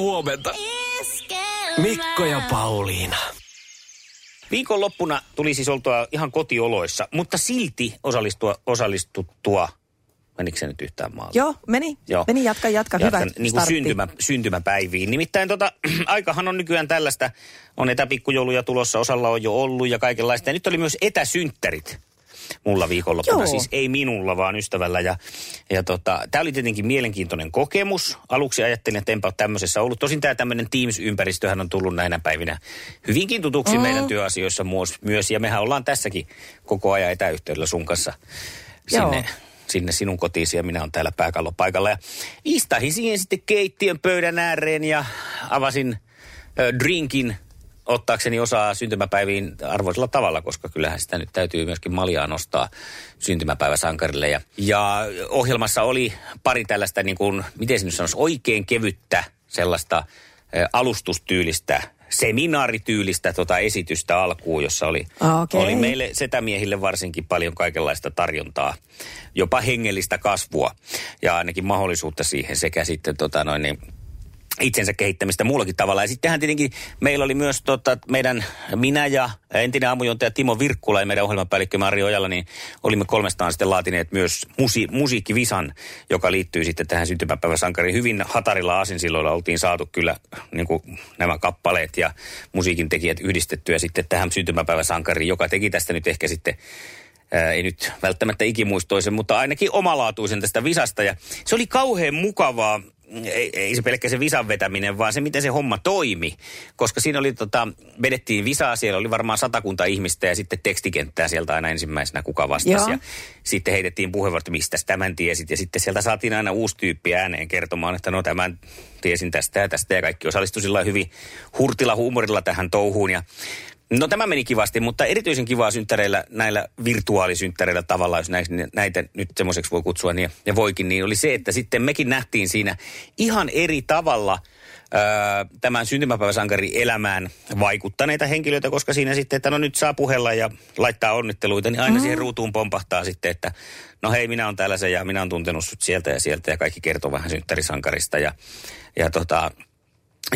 huomenta. Mikko ja Pauliina. Viikonloppuna tuli siis oltua ihan kotioloissa, mutta silti osallistua, osallistuttua, menikö se nyt yhtään maalle? Joo, meni. Joo. Meni, jatka, jatka. Hyvä Jatkan niin kuin syntymä, syntymäpäiviin. Nimittäin tota, aikahan on nykyään tällaista, on etäpikkujouluja tulossa, osalla on jo ollut ja kaikenlaista. Ja nyt oli myös etäsynttärit mulla viikonloppuna. Joo. Siis ei minulla, vaan ystävällä. Ja, ja tota, tämä oli tietenkin mielenkiintoinen kokemus. Aluksi ajattelin, että enpä ole tämmöisessä ollut. Tosin tämä tämmöinen Teams-ympäristöhän on tullut näinä päivinä hyvinkin tutuksi mm. meidän työasioissa myös. Ja mehän ollaan tässäkin koko ajan etäyhteydellä sun kanssa Joo. sinne, sinne sinun kotiisi ja minä olen täällä pääkallopaikalla. Ja istahin siihen sitten keittiön pöydän ääreen ja avasin ö, drinkin ottaakseni osaa syntymäpäiviin arvoisella tavalla, koska kyllähän sitä nyt täytyy myöskin maljaa nostaa syntymäpäiväsankarille. Ja, ja ohjelmassa oli pari tällaista, niin kuin, miten se nyt sanoisi, oikein kevyttä sellaista ö, alustustyylistä seminaarityylistä tota esitystä alkuun, jossa oli, Okei. oli meille setämiehille varsinkin paljon kaikenlaista tarjontaa, jopa hengellistä kasvua ja ainakin mahdollisuutta siihen sekä sitten tota noin niin, itsensä kehittämistä muullakin tavalla. Ja sittenhän tietenkin meillä oli myös tota, meidän, minä ja entinen aamujontaja Timo Virkkula ja meidän ohjelmapäällikkö Mari Ojala, niin olimme kolmestaan sitten laatineet myös musi, musiikkivisan, joka liittyy sitten tähän syntymäpäiväsankariin. Hyvin hatarilla asinsilloilla oltiin saatu kyllä niin kuin nämä kappaleet ja musiikin tekijät yhdistettyä sitten tähän syntymäpäiväsankariin, joka teki tästä nyt ehkä sitten ei nyt välttämättä ikimuistoisen, mutta ainakin omalaatuisen tästä visasta. Ja se oli kauhean mukavaa, ei, ei se pelkkä se visan vetäminen, vaan se, miten se homma toimi. Koska siinä oli, tota, vedettiin visaa, siellä oli varmaan satakunta ihmistä ja sitten tekstikenttää sieltä aina ensimmäisenä kuka vastasi. Joo. Ja sitten heitettiin puheenvuorot, että mistä tämän tiesit. Ja sitten sieltä saatiin aina uusi tyyppi ääneen kertomaan, että no tämän tiesin tästä ja tästä. Ja kaikki osallistui sillä hyvin hurtilla huumorilla tähän touhuun. Ja No tämä meni kivasti, mutta erityisen kivaa synttäreillä, näillä virtuaalisynttäreillä tavalla, jos näitä, näitä nyt semmoiseksi voi kutsua, niin, ja voikin, niin oli se, että sitten mekin nähtiin siinä ihan eri tavalla öö, tämän syntymäpäiväsankari elämään vaikuttaneita henkilöitä, koska siinä sitten, että no nyt saa puhella ja laittaa onnitteluita, niin aina mm. siihen ruutuun pompahtaa sitten, että no hei, minä olen täällä se ja minä olen tuntenut sut sieltä ja sieltä ja kaikki kertoo vähän synttärisankarista ja, ja tota,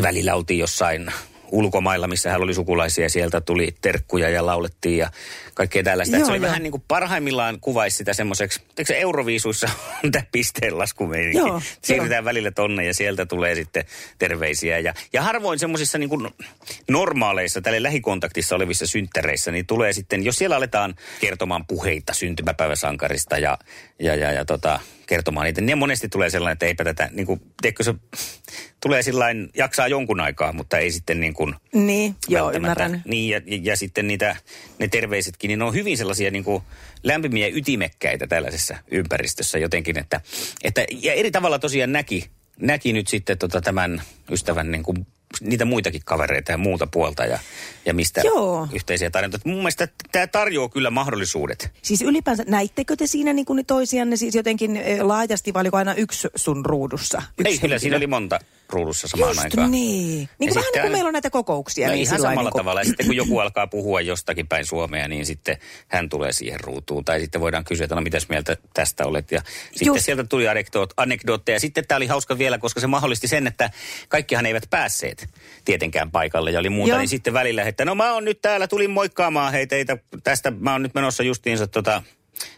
välillä oltiin jossain ulkomailla, missä hän oli sukulaisia, sieltä tuli terkkuja ja laulettiin ja kaikkea tällaista. Joo, se oli joo. vähän niin kuin parhaimmillaan kuvaisi sitä semmoiseksi, eikö se Euroviisuissa on tämä pisteenlaskumeininki. Joo, Siirrytään välillä tonne ja sieltä tulee sitten terveisiä. Ja, ja harvoin semmoisissa niin kuin normaaleissa, tälle lähikontaktissa olevissa synttäreissä, niin tulee sitten, jos siellä aletaan kertomaan puheita syntymäpäiväsankarista ja, ja, ja, ja tota, kertomaan niitä, niin monesti tulee sellainen, että eipä tätä, niin kuin, tiedätkö se tulee sillain, jaksaa jonkun aikaa, mutta ei sitten niin kuin Niin, joo, ymmärrän. Niin, ja, ja, ja sitten niitä, ne terveisetkin, niin ne on hyvin sellaisia niin kuin lämpimiä ytimekkäitä tällaisessa ympäristössä jotenkin, että, että ja eri tavalla tosiaan näki, näki nyt sitten tota tämän ystävän niin kuin niitä muitakin kavereita ja muuta puolta ja, ja mistä Joo. yhteisiä tarjontoja. Mun mielestä tämä tarjoaa kyllä mahdollisuudet. Siis ylipäänsä, näittekö te siinä niin kuin toisianne siis jotenkin eh, laajasti, vai oliko aina yksi sun ruudussa? Yksi Ei, kyllä siinä oli monta ruudussa samaan Just aikaan. niin. Niin kuin vähän niin kuin meillä on näitä kokouksia. No niin ihan samalla niin kuin- tavalla. Ja sitten kun joku alkaa puhua jostakin päin Suomea, niin sitten hän tulee siihen ruutuun. Tai sitten voidaan kysyä, että no mitäs mieltä tästä olet. Ja sitten Just. sieltä tuli anekdoot, anekdootteja. Sitten tämä oli hauska vielä, koska se mahdollisti sen, että kaikkihan eivät päässeet tietenkään paikalle ja oli muuta. Joo. Niin sitten välillä, että no mä oon nyt täällä, tulin moikkaamaan heitä. heitä tästä, mä oon nyt menossa justiinsa tota,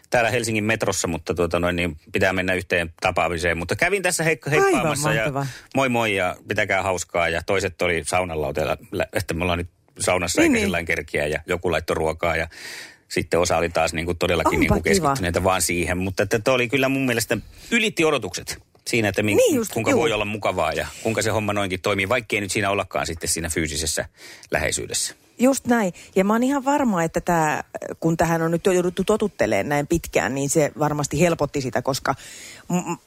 täällä Helsingin metrossa, mutta tuota noin, niin pitää mennä yhteen tapaamiseen. Mutta kävin tässä heikko heippaamassa ja moi moi ja pitäkää hauskaa. Ja toiset oli saunanlauteella, että me ollaan nyt saunassa Niin, eikä niin. kerkiä ja joku laittoi ruokaa ja sitten osa oli taas niin kuin todellakin Onpa niin kuin kiva. keskittyneitä vaan siihen. Mutta että oli kyllä mun mielestä ylitti odotukset siinä, että min, Niin just, kuinka juu. voi olla mukavaa ja kuinka se homma noinkin toimii, vaikkei nyt siinä ollakaan sitten siinä fyysisessä läheisyydessä. Just näin. Ja mä oon ihan varma, että tää, kun tähän on nyt jouduttu totuttelemaan näin pitkään, niin se varmasti helpotti sitä, koska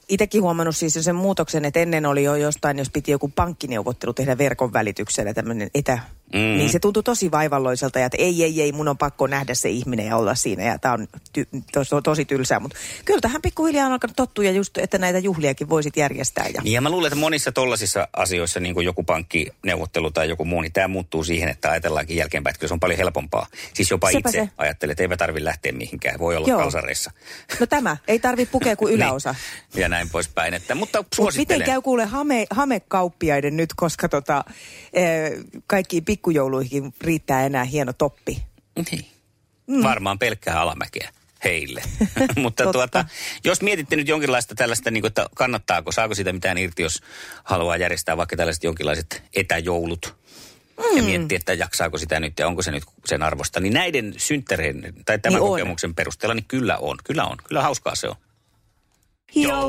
itsekin huomannut siis sen muutoksen, että ennen oli jo jostain, jos piti joku pankkineuvottelu tehdä verkon välityksellä, tämmöinen etä, mm. niin se tuntui tosi vaivalloiselta ja että ei, ei, ei, mun on pakko nähdä se ihminen ja olla siinä ja tämä on ty- tos, tosi tylsää, mutta kyllä tähän pikkuhiljaa on alkanut tottua ja just, että näitä juhliakin voisit järjestää. Ja, niin ja mä luulen, että monissa tollaisissa asioissa, niin kuin joku pankkineuvottelu tai joku muu, niin tämä muuttuu siihen, että ajatellaankin jälkeenpäin, että se on paljon helpompaa. Siis jopa Sepä itse se. ajattelee, että eivät tarvitse lähteä mihinkään, voi olla Joo. kalsareissa. No tämä, ei tarvitse pukea kuin niin. yläosa. niin. Ja näin poispäin. Että, mutta suosittelen. Miten käy kuule hame, hamekauppiaiden nyt, koska tota, e, kaikkiin pikkujouluihin riittää enää hieno toppi? Niin. Mm. Varmaan pelkkää alamäkeä heille. Mutta tuota, jos mietitte nyt jonkinlaista tällaista, niin kuin, että kannattaako, saako sitä mitään irti, jos haluaa järjestää vaikka tällaiset jonkinlaiset etäjoulut, mm. ja miettiä, että jaksaako sitä nyt ja onko se nyt sen arvosta. Niin näiden synttäreiden tai tämän niin kokemuksen on. perusteella, niin kyllä on. Kyllä on. Kyllä hauskaa se on. Joo.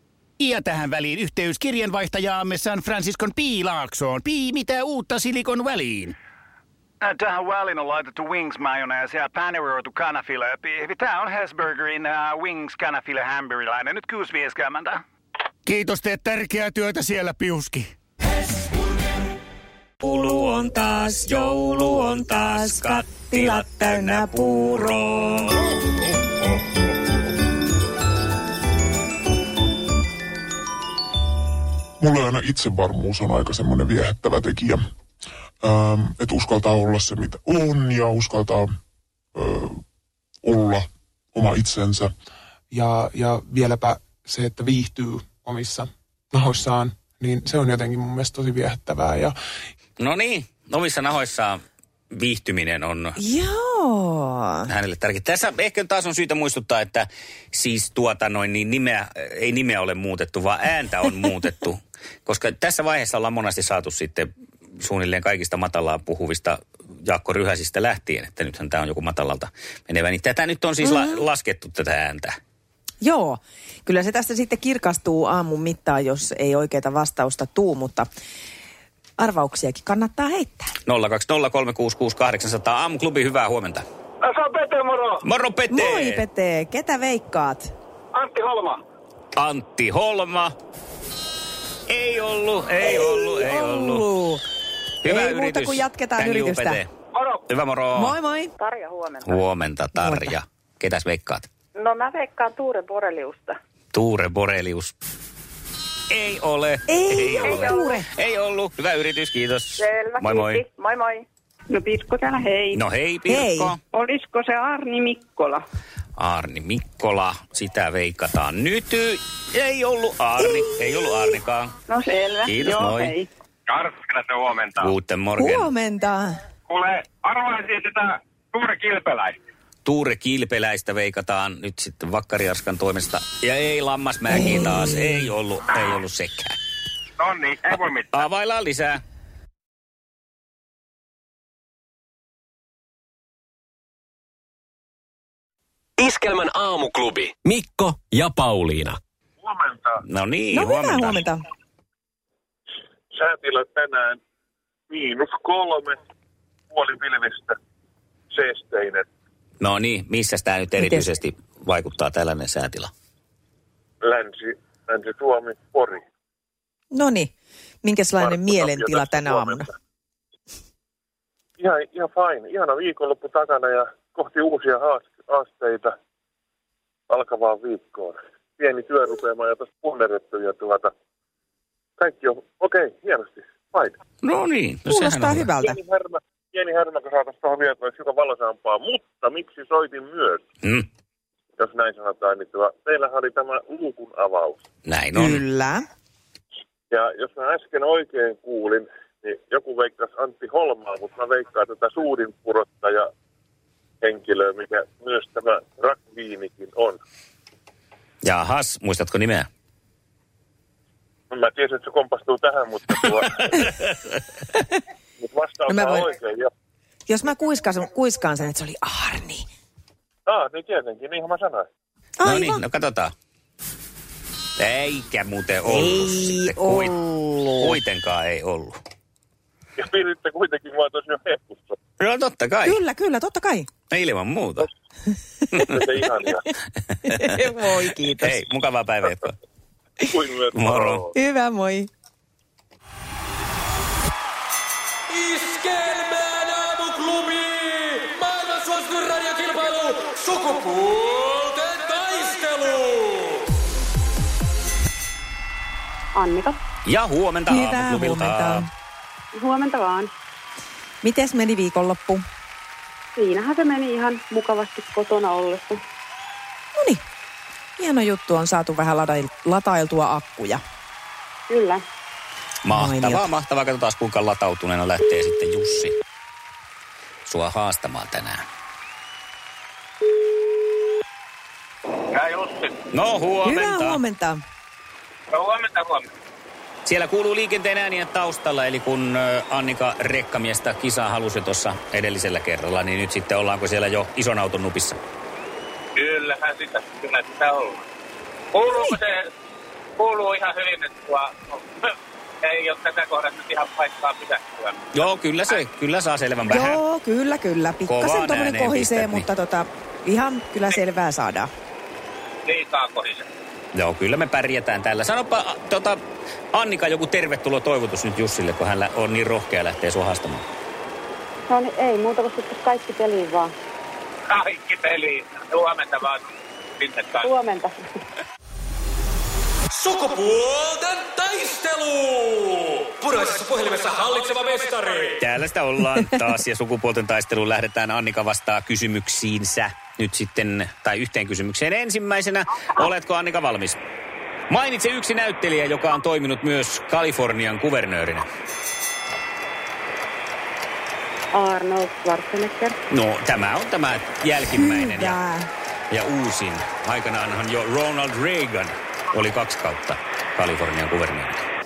ja tähän väliin yhteys kirjanvaihtajaamme San Franciscon Piilaaksoon. Pii, mitä uutta Silikon väliin? Tähän väliin on laitettu wings mayonnaise ja paneroitu kanafila. Tämä on Hesburgerin uh, wings kanafila hamburilainen. Nyt kuusi Kiitos, teet tärkeää työtä siellä, Piuski. Joulu on taas, joulu on taas, kattilat täynnä puuroa. Mulle aina itsevarmuus on aika semmoinen viehättävä tekijä. Ähm, että uskaltaa olla se, mitä on ja uskaltaa äh, olla oma itsensä. Ja, ja vieläpä se, että viihtyy omissa nahoissaan, niin se on jotenkin mun mielestä tosi viehättävää. Ja... No niin, omissa nahoissaan viihtyminen on Joo. Hänelle tärkeää. Tässä ehkä taas on syytä muistuttaa, että siis tuota noin, niin nimeä, ei nimeä ole muutettu, vaan ääntä on muutettu. Koska tässä vaiheessa ollaan monesti saatu sitten suunnilleen kaikista matalaa puhuvista Jaakko Ryhäsistä lähtien, että nythän tämä on joku matalalta menevä. Niin tätä nyt on siis mm-hmm. la- laskettu tätä ääntä. Joo, kyllä se tästä sitten kirkastuu aamun mittaan, jos ei oikeita vastausta tuu, mutta arvauksiakin kannattaa heittää. 020366800 Aamuklubi, hyvää huomenta. Se on Pete, moro. Moro Pete. Moi Pete, ketä veikkaat? Antti Holma. Antti Holma. Ei ollut, ei ollut, ei ollut. Hyvä ei yritys. muuta kuin jatketaan Thank yritystä. Pete. Moro. Hyvä moro. Moi moi. Tarja, huomenta. Huomenta Tarja. Huomenta. Ketäs veikkaat? No mä veikkaan Tuure Boreliusta. Tuure Borelius. Ei ole. Ei, ei ole. Tuure. Ei ollut. Hyvä yritys, kiitos. Selvä, moi moi. Moi moi. No Pirkko täällä, hei. No hei Pirkko. Hei. Olisiko se Arni Mikkola? Arni Mikkola, sitä veikataan nyt. Ei ollut Arni, ei, ei ollut Arnikaan. No selvä. Kiitos, Joo, moi. Hei. Karskele, huomenta. Guten morgen. Huomenta. Kuule, arvaisin sitä Tuure Kilpeläistä. Tuure Kilpeläistä veikataan nyt sitten Vakkariarskan toimesta. Ja ei Lammasmäki taas, ei ollut, ei ollut sekään. No niin, ei voi mitään. Availlaan lisää. Iskelmän aamuklubi. Mikko ja Pauliina. Huomenta. No niin, no, huomenta. huomenta. Säätila tänään miinus kolme, puoli pilvistä, seesteinen. No niin, missä tämä nyt erityisesti Miten? vaikuttaa tällainen säätila? Länsi, Länsi-Suomi, Pori. No niin, minkälainen mielentila tänä aamuna? Ihan, ihan fine. Ihana viikonloppu takana ja kohti uusia haasteita alkavaan viikkoon. Pieni työrupeama ja tuossa punnerettu ja tuota, kaikki on okei, okay, hienosti, fine. No niin. No Kuulostaa hyvältä. Pieni härmä, pieni härmä, kun saataisiin tuohon vielä, että hiukan valosampaa. Mutta miksi soitin myös? Mm. Jos näin sanotaan, niin tuo, teillähän oli tämä luukun avaus. Näin on. Kyllä. Ja jos mä äsken oikein kuulin, niin joku veikkasi Antti Holmaa, mutta mä veikkaan tätä suurin purottaja henkilöä, mikä myös tämä Rakviinikin on. Jahas, muistatko nimeä? Mä tiesin, että se kompastuu tähän, mutta, tuo, mutta vastaus No voin- oikein. Ja, Jos mä kuiskaan, kuiskaan sen, että se oli Arni. ah, niin tietenkin, niinhän mä sanoin. No niin, no katsotaan. Eikä muuten ollut Ei sitten. ollut. Kuitenkaan ei ollut. Ja piditte kuitenkin tuossa jo hehkussa. No totta kai. Kyllä, kyllä, totta kai. Ilman muuta. Voi, kiitos. Hei, mukavaa myös Moro. Hyvä, moi. Iskelmään aamuklubi! Maailman suosituin radiokilpailu! Sukupuolten taistelu! Annika. Ja huomenta Hyvää aamuklubilta. huomenta. Huomenta vaan. Mites meni viikonloppu? Siinähän se meni ihan mukavasti kotona ollessa. No niin. Hieno juttu on saatu vähän ladail- latailtua akkuja. Kyllä. Mahtavaa, Mainiota. mahtavaa. Katsotaan kuinka latautuneena lähtee sitten Jussi sua haastamaan tänään. Hää Jussi. No huomenta. Hyvää huomenta. No huomenta, huomenta. Siellä kuuluu liikenteen ääniä taustalla, eli kun Annika Rekkamiestä kisaa halusi tuossa edellisellä kerralla, niin nyt sitten ollaanko siellä jo ison auton nupissa? Kyllähän sitä, kyllä sitä ollaan. Kuuluuko se, kuuluu ihan hyvin, että tuo, ei ole tätä kohdassa nyt ihan paikkaa pysähtyä. Joo, kyllä se, kyllä saa selvän vähän. Joo, kyllä, kyllä. Pikkasen tuommoinen kohisee, pistät, niin. mutta tota, ihan kyllä selvää saadaan. Liikaa kohise. Joo, kyllä me pärjätään tällä. Sanopa tota, Annika joku tervetuloa toivotus nyt Jussille, kun hän on niin rohkea lähteä sua haastamaan. No niin, ei muuta kuin sitten kaikki peliin vaan. Kaikki peliin. Huomenta vaan. Huomenta. Sukupuolten taistelu! Puraisessa puhelimessa hallitseva mestari. Täällä sitä ollaan taas ja sukupuolten taisteluun lähdetään. Annika vastaa kysymyksiinsä nyt sitten, tai yhteen kysymykseen ensimmäisenä. Oletko Annika valmis? Mainitse yksi näyttelijä, joka on toiminut myös Kalifornian kuvernöörinä. Arnold Schwarzenegger. No, tämä on tämä jälkimmäinen ja, ja uusin. Aikanaanhan jo Ronald Reagan oli kaksi kautta Kalifornian kuvernöörinä.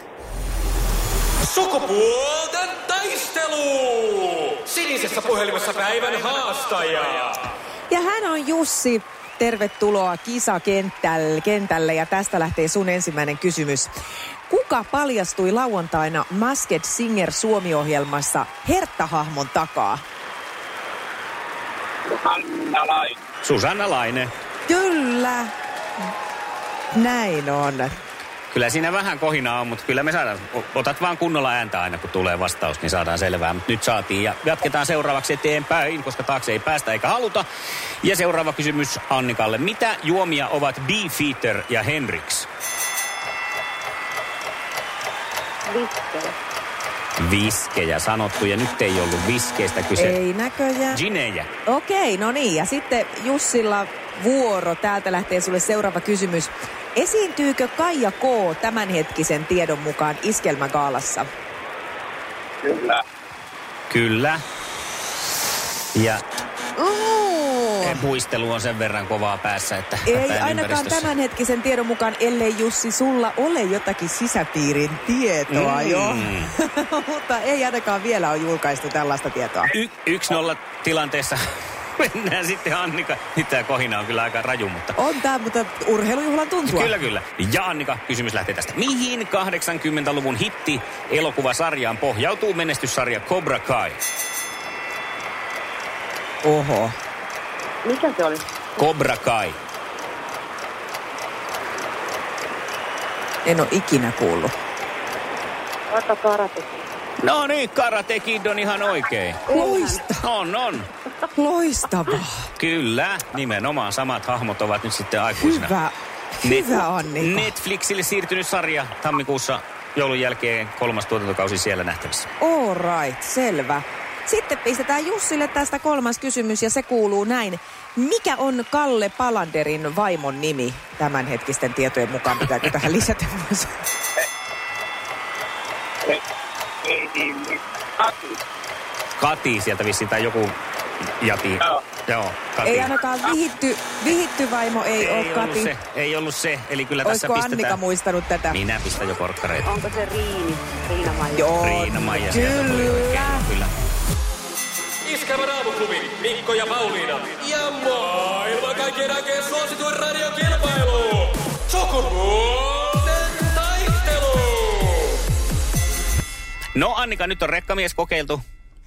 Sukupuolten taistelu! Sinisessä puhelimessa päivän haastaja. Ja hän on Jussi. Tervetuloa kisakentälle kentälle ja tästä lähtee sun ensimmäinen kysymys. Kuka paljastui lauantaina Masked Singer Suomi-ohjelmassa Hertta-hahmon takaa? Anna lai. Susanna Laine. Kyllä. Näin on. Kyllä siinä vähän kohinaa on, mutta kyllä me saadaan. Otat vaan kunnolla ääntä aina, kun tulee vastaus, niin saadaan selvää. Mutta nyt saatiin ja jatketaan seuraavaksi eteenpäin, koska taakse ei päästä eikä haluta. Ja seuraava kysymys Annikalle. Mitä juomia ovat Beefeater ja Henriks? Viskejä. Viskejä sanottu ja nyt ei ollut viskeistä kyse. Ei näköjään. Ginejä. Okei, no niin. Ja sitten Jussilla vuoro. Täältä lähtee sulle seuraava kysymys. Esiintyykö Kaija K. tämänhetkisen tiedon mukaan Iskelmägaalassa? Kyllä. Kyllä. Ja Oh. puistelu on sen verran kovaa päässä, että Ei ainakaan tämänhetkisen tiedon mukaan, ellei Jussi sulla ole jotakin sisäpiirin tietoa Mm. jo. Mutta ei ainakaan vielä ole julkaistu tällaista tietoa. Y- yksi nolla tilanteessa mennään sitten Annika. Nyt tämä kohina on kyllä aika raju, mutta... On tämä, mutta urheilujuhlan tuntua. Kyllä, kyllä. Ja Annika, kysymys lähtee tästä. Mihin 80-luvun hitti elokuvasarjaan pohjautuu menestyssarja Cobra Kai? Oho. Mikä se oli? Cobra Kai. En ole ikinä kuullut. Vaikka karate. No niin, Karate Kid on ihan oikein. Loistavaa. On, on. Loistavaa. Kyllä, nimenomaan samat hahmot ovat nyt sitten aikuisina. Hyvä. Hyvä, Annika. Netflixille siirtynyt sarja tammikuussa joulun jälkeen kolmas tuotantokausi siellä nähtävissä. All right, selvä. Sitten pistetään Jussille tästä kolmas kysymys ja se kuuluu näin. Mikä on Kalle Palanderin vaimon nimi tämänhetkisten tietojen mukaan? Pitääkö tähän lisätä myös? Kati sieltä vissiin tai joku jati. Joo. Joo, Kati. Ei ainakaan vihitty, vihitty vaimo ei, ole ei ollut Kati. se, ei ollut se. Eli kyllä tässä Olisiko pistetään... Annika muistanut tätä? Minä pistän jo korkkareita. Onko se Riini? Riina Maija. Joo, Riina Maija sieltä tuli kyllä. oikein. Kyllä. Iskävä raamuklubi, Mikko ja Pauliina. Ja maailman kaikkien aikeen suosituen radiokilpailu. Sukupuolten taistelu. No Annika, nyt on rekkamies kokeiltu.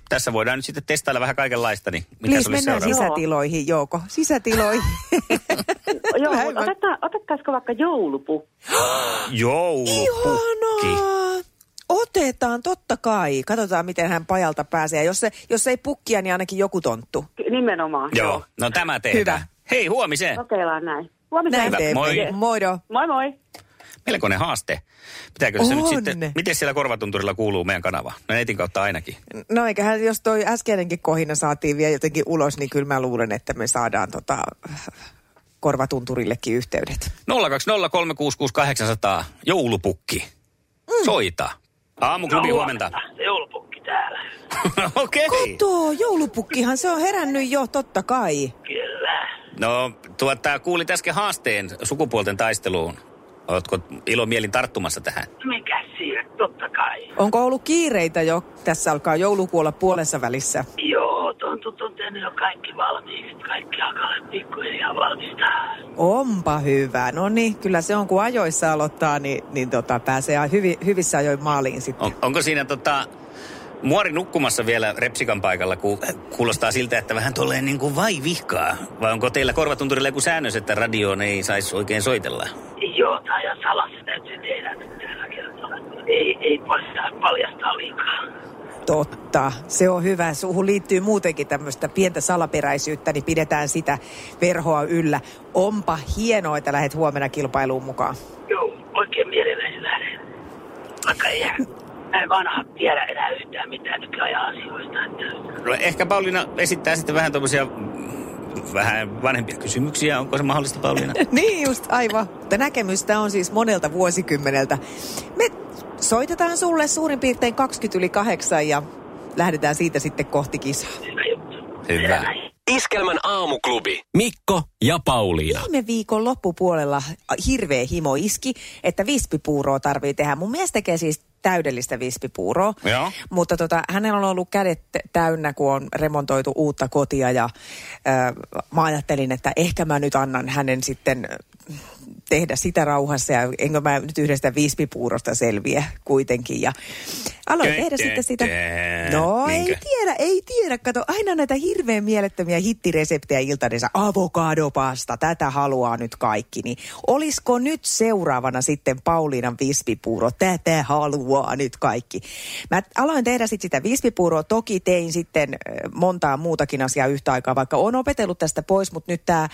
Tässä voidaan nyt sitten testailla vähän kaikenlaista, niin mikä Please, mennään seuraava? sisätiloihin, Jouko. Sisätiloihin. Joo, mutta otetta, otettaisiko vaikka joulupukki? Joulupukki. Ihanaa. Otetaan, totta kai. Katsotaan, miten hän pajalta pääsee. Ja Jos, se, jos ei pukkia, niin ainakin joku tonttu. Nimenomaan. Joo, no tämä tehdään. Hyvä. Hei, huomiseen. Kokeillaan näin. Huomiseen. Näin teemme. moi. Moido. Moi moi. Melkoinen haaste. Pitääkö se nyt sitten, miten siellä korvatunturilla kuuluu meidän kanava? No netin kautta ainakin. No eiköhän, jos toi äskeinenkin kohina saatiin vielä jotenkin ulos, niin kyllä mä luulen, että me saadaan tota, korvatunturillekin yhteydet. 020366800, joulupukki. Soita. Aamuklubi huomenta. Joulupukki täällä. Okei. Okay. Tuo joulupukkihan, se on herännyt jo, totta kai. Kyllä. No, tuota, kuulit äsken haasteen sukupuolten taisteluun. Oletko ilomielin tarttumassa tähän? Mikä siinä? Totta kai. Onko ollut kiireitä jo? Tässä alkaa joulukuolla puolessa välissä. Joo, tontut on tehnyt jo kaikki valmiiksi. Kaikki alkaa pikkuhiljaa valmistaa. Onpa hyvä. No niin, kyllä se on, kun ajoissa aloittaa, niin, niin tota, pääsee hyvi, hyvissä ajoin maaliin sitten. On, onko siinä tota, muori nukkumassa vielä Repsikan paikalla, kun kuulostaa siltä, että vähän tulee niin kuin vai vihkaa? Vai onko teillä korvatunturilla joku säännös, että radioon ei saisi oikein soitella? Joo, tää on salassa täytyy tehdä tällä kertaa. Ei, ei paljastaa, paljastaa liikaa. Totta, se on hyvä. Suhun liittyy muutenkin tämmöistä pientä salaperäisyyttä, niin pidetään sitä verhoa yllä. Onpa hienoa, että lähdet huomenna kilpailuun mukaan. Joo, oikein mielelläni lähden. Vaikka ei mä en vanha tiedä enää yhtään mitään nykyajan asioista. Että No, ehkä Pauliina esittää sitten vähän tuommoisia vähän vanhempia kysymyksiä. Onko se mahdollista, Pauliina? niin just, aivan. Mutta näkemystä on siis monelta vuosikymmeneltä. Me soitetaan sulle suurin piirtein 20 yli kahdeksan ja lähdetään siitä sitten kohti kisaa. Hyvä. Iskelmän aamuklubi, Mikko ja Pauliina. Viime viikon loppupuolella hirveä himo iski, että vispipuuroa tarvii tehdä. Mun mies tekee siis täydellistä vispipuuroa. Joo. Mutta tota, hänellä on ollut kädet täynnä, kun on remontoitu uutta kotia ja äh, mä ajattelin, että ehkä mä nyt annan hänen sitten äh, tehdä sitä rauhassa ja enkö mä nyt yhdestä vispipuurosta selviä kuitenkin. Ja aloin tehdä sitten sitä. No Niinkö? ei tiedä, ei tiedä. Kato, aina näitä hirveän mielettömiä hittireseptejä iltanensa. Avokadopasta, tätä haluaa nyt kaikki. Niin olisiko nyt seuraavana sitten Pauliinan vispipuuro? Tätä haluaa nyt kaikki. Mä aloin tehdä sit sitä vispipuuroa. Toki tein sitten montaa muutakin asiaa yhtä aikaa, vaikka on opetellut tästä pois, mutta nyt tämä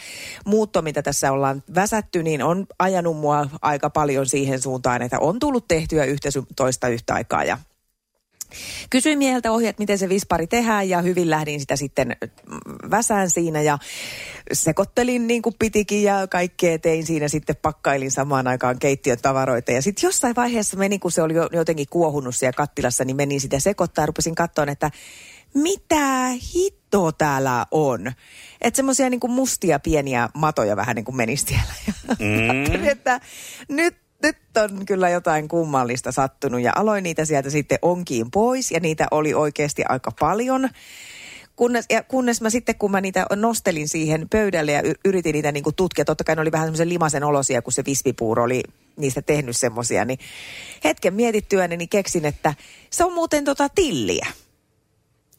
muutto, mitä tässä ollaan väsätty, niin on ajanut mua aika paljon siihen suuntaan, että on tullut tehtyä yhtä toista yhtä aikaa ja Kysyin mieheltä ohjeet, miten se vispari tehdään ja hyvin lähdin sitä sitten mm, väsään siinä ja sekoittelin niin kuin pitikin ja kaikkea tein siinä sitten pakkailin samaan aikaan keittiön tavaroita. Ja sitten jossain vaiheessa meni, kun se oli jo jotenkin kuohunut siellä kattilassa, niin menin sitä sekoittaa ja rupesin katsoa, että mitä hittoa täällä on. Että semmoisia niin mustia pieniä matoja vähän niin kuin meni siellä. Ajattelin, että nyt nyt on kyllä jotain kummallista sattunut ja aloin niitä sieltä sitten onkiin pois ja niitä oli oikeasti aika paljon. Kunnes, ja kunnes mä sitten, kun mä niitä nostelin siihen pöydälle ja yritin niitä niin kuin tutkia, totta kai ne oli vähän semmoisen limasen olosia, kun se vispipuuro oli niistä tehnyt semmoisia, niin hetken mietittyäni niin keksin, että se on muuten tota tilliä.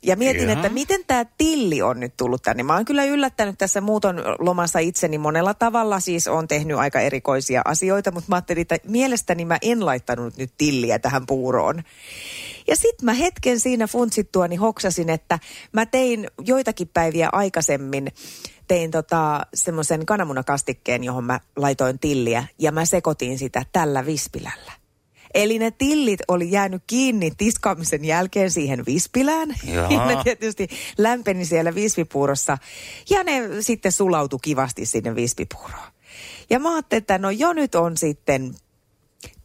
Ja mietin, Jaha. että miten tämä tilli on nyt tullut tänne. Mä oon kyllä yllättänyt tässä muuton lomassa itseni monella tavalla. Siis on tehnyt aika erikoisia asioita, mutta mä ajattelin, että mielestäni mä en laittanut nyt tilliä tähän puuroon. Ja sitten mä hetken siinä funtsittuani hoksasin, että mä tein joitakin päiviä aikaisemmin, tein tota semmoisen kananmunakastikkeen, johon mä laitoin tilliä ja mä sekoitin sitä tällä vispilällä. Eli ne tillit oli jäänyt kiinni tiskaamisen jälkeen siihen vispilään. Jaha. Ja ne tietysti lämpeni siellä vispipuurossa. Ja ne sitten sulautui kivasti sinne vispipuuroon. Ja mä ajattelin, että no jo nyt on sitten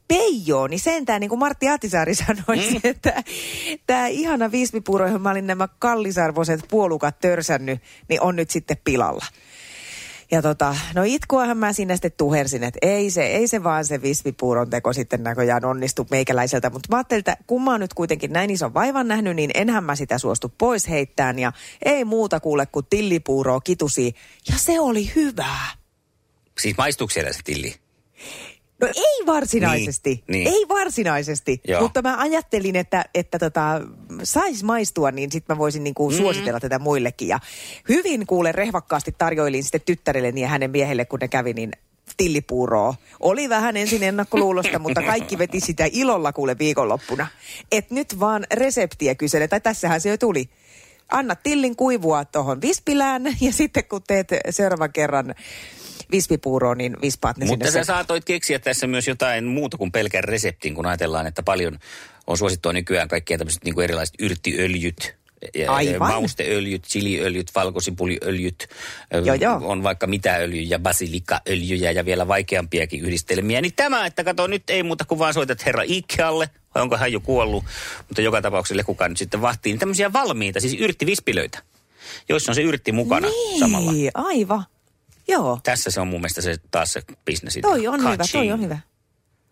peijoo, niin sentään niin kuin Martti Ahtisaari sanoi, mm. että tämä ihana vispipuuro, johon mä olin nämä kallisarvoiset puolukat törsännyt, niin on nyt sitten pilalla. Ja tota, no itkuahan mä sinne sitten tuhersin, että ei se, ei se vaan se vispipuuron teko sitten näköjään onnistu meikäläiseltä. Mutta mä ajattelin, että kun mä oon nyt kuitenkin näin ison vaivan nähnyt, niin enhän mä sitä suostu pois heittään. Ja ei muuta kuule kuin tillipuuroa kitusi. Ja se oli hyvää. Siis maistuuko siellä se tilli? No ei varsinaisesti, Niin, niin. ei varsinaisesti, Joo. mutta mä ajattelin, että, että tota, sais maistua, niin sitten mä voisin niinku Mm. suositella tätä muillekin. Ja hyvin kuule rehvakkaasti tarjoilin sitten tyttärelleni ja hänen miehelle, kun ne kävi, niin tillipuuroa. Oli vähän ensin ennakkoluulosta, mutta kaikki veti sitä ilolla kuule viikonloppuna. Et nyt vaan reseptiä kysele, tai tässähän se jo tuli. Anna tillin kuivua tuohon vispilään ja sitten kun teet seuraavan kerran vispipuuroa, niin vispaat ne Mutta sinne sä saatoit keksiä tässä myös jotain muuta kuin pelkän reseptin, kun ajatellaan, että paljon on suosittua nykyään kaikkia tämmöiset niin kuin erilaiset yrttiöljyt. ja- Aivan. Mausteöljyt, chiliöljyt, valkosipuliöljyt, Joo, joo. on vaikka mitä öljyjä, basilikaöljyjä ja vielä vaikeampiakin yhdistelmiä. Niin tämä, että kato, nyt ei muuta kuin vaan soitat herra Ikealle, vai onko hän jo kuollut, mutta joka tapauksessa kuka nyt sitten vahtii, niin tämmöisiä valmiita, siis yrttivispilöitä, joissa on se yrtti mukana samalla. Niin, aivan. Joo, Tässä se on mun mielestä se, taas se bisnes. toi on hyvä, toi on hyvä.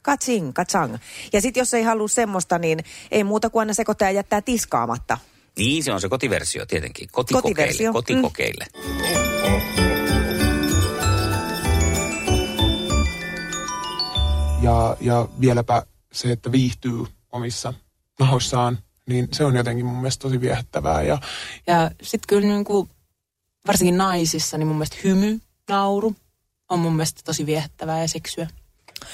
Katsing, katsang. Ja sitten jos ei halua semmoista, niin ei muuta kuin aina sekoittaa ja jättää tiskaamatta. Niin, se on se kotiversio tietenkin. Kotikokeille. Kotiversio, mm. Kotikokeille. Ja, ja vieläpä se, että viihtyy omissa nahoissaan, niin se on jotenkin mun mielestä tosi viehättävää. Ja Ja sitten kyllä niin kuin, varsinkin naisissa, niin mun mielestä hymy, nauru on mun mielestä tosi viehättävää ja seksyä.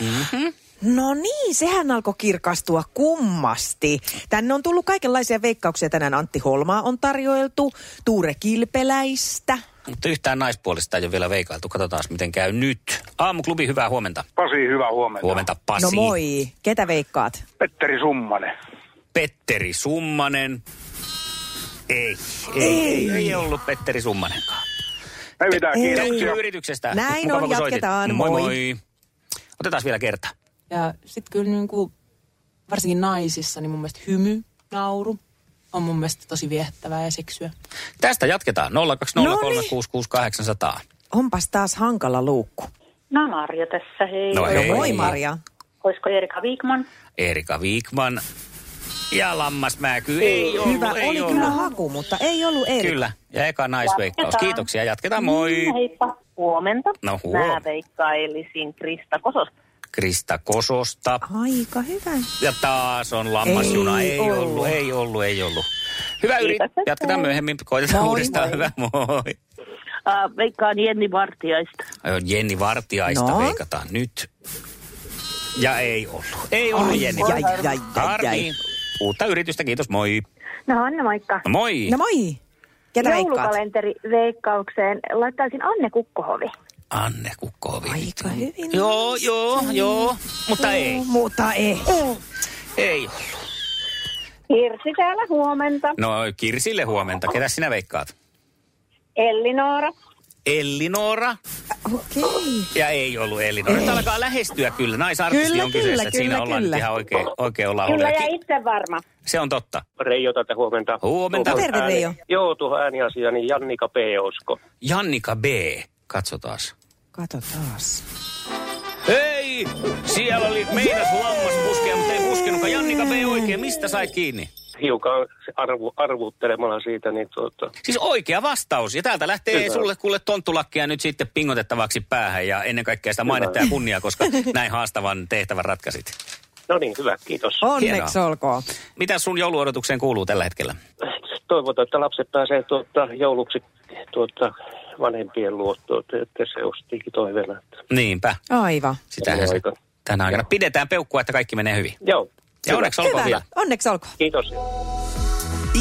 Mm-hmm. No niin, sehän alkoi kirkastua kummasti. Tänne on tullut kaikenlaisia veikkauksia. Tänään Antti Holmaa on tarjoiltu, Tuure Kilpeläistä. Mutta yhtään naispuolista ei ole vielä veikailtu. Katsotaan, miten käy nyt. Aamuklubi, hyvää huomenta. Pasi, hyvää huomenta. Huomenta, Pasi. No moi, ketä veikkaat? Petteri Summanen. Petteri Summanen. Ei, ei, ei, ei ollut Petteri Summanenkaan. Ei mitään, kiitoksia. Yrityksestä. Näin Mukava, on, soitit. jatketaan. Moi Moi. moi. Otetaan vielä kerta. Ja sitten kyllä niin kuin, varsinkin naisissa, niin mun mielestä hymy, nauru on mun mielestä tosi viehättävää ja seksyä. Tästä jatketaan. 020366800. Onpas taas hankala luukku. No Marja tässä, hei. No hei. Moi Maria. Olisiko Erika Wigman? Erika Viikman ja Lammasmäky. Ei ollut, Hyvä, ei oli ollut. kyllä haku, mutta ei ollut Erik. Kyllä, ja eka naisveikkaus. Jatketaan. Kiitoksia, jatketaan. Moi. Mm, Heippa. Huomenta. No, huom- Mä veikkailisin Krista Kososta. Krista Kososta. Aika hyvä. Ja taas on lammasjuna. Ei, Ei ei ollut. ollut. ei ollut, ei ollut. Hyvä yrit. Kiitos. Jatketaan myöhemmin. Koitetaan Moi, uudestaan. moi. Hyvä, moi. Uh, veikkaan Jenni Vartiaista. Ai, Jenni Vartiaista No. veikataan nyt. Ja ei ollut. Ei ollut Ai, Jenni ai, ai, Harmi. ai. Uutta yritystä, kiitos, moi. No Anna, moikka. No, moi. No moi. Ketä? Joulukalenteri veikkaukseen laittaisin Anne Kukkohovi. Anne Kukkovi. Aika hyvin. Joo, joo, joo, mutta ei. Mutta ei. Ei. Hirsi täällä huomenta. No Kirsille huomenta. Ketä sinä veikkaat? Elli-Noora. Ellinora. Okei. Ja ei ollut Ellinora. Nyt alkaa lähestyä kyllä. Naisartisti Kyllä, on kyseessä. kyllä, että siinä kyllä, ollaan kyllä. nyt ihan oikein, oikein ollaan Kyllä ja itse varma. Se on totta. Reijo tätä huomenta. Huomenta. Tuohon Terve, ääni- Reijo. Joo, tuohon ääniasiaan, niin Jannika P. Osko. Jannika B. Katsotaas. Kato taas. Hei! Siellä oli meinas lammas puskea, mutta ei puskenutkaan. Jannika B. oikein. Mistä sait kiinni? Hiukan arvu, arvuttelemalla siitä, niin tuota, Siis oikea vastaus. Ja täältä lähtee Hyvä. sulle kuule tonttulakkia nyt sitten pingotettavaksi päähän ja ennen kaikkea sitä mainetta ja kunniaa, koska näin haastavan tehtävän ratkasit. no niin, hyvä, kiitos. Onneksi olkoon. Mitä sun jouluodotukseen kuuluu tällä hetkellä? Toivotaan, että lapset pääsee tuota, jouluksi tuota, vanhempien luo, tuota, että se ostiikin toiveena. Niinpä. Aivan. Sitähän se tänä aikana. Pidetään peukkua, että kaikki menee hyvin. Joo. Ja onneksi olkoon Hyvä. vielä. Onneksi olkoon. Kiitos.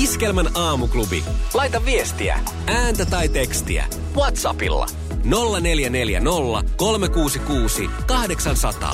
Iskelmän aamuklubi. Laita viestiä, ääntä tai tekstiä. Whatsappilla 0440 366 800.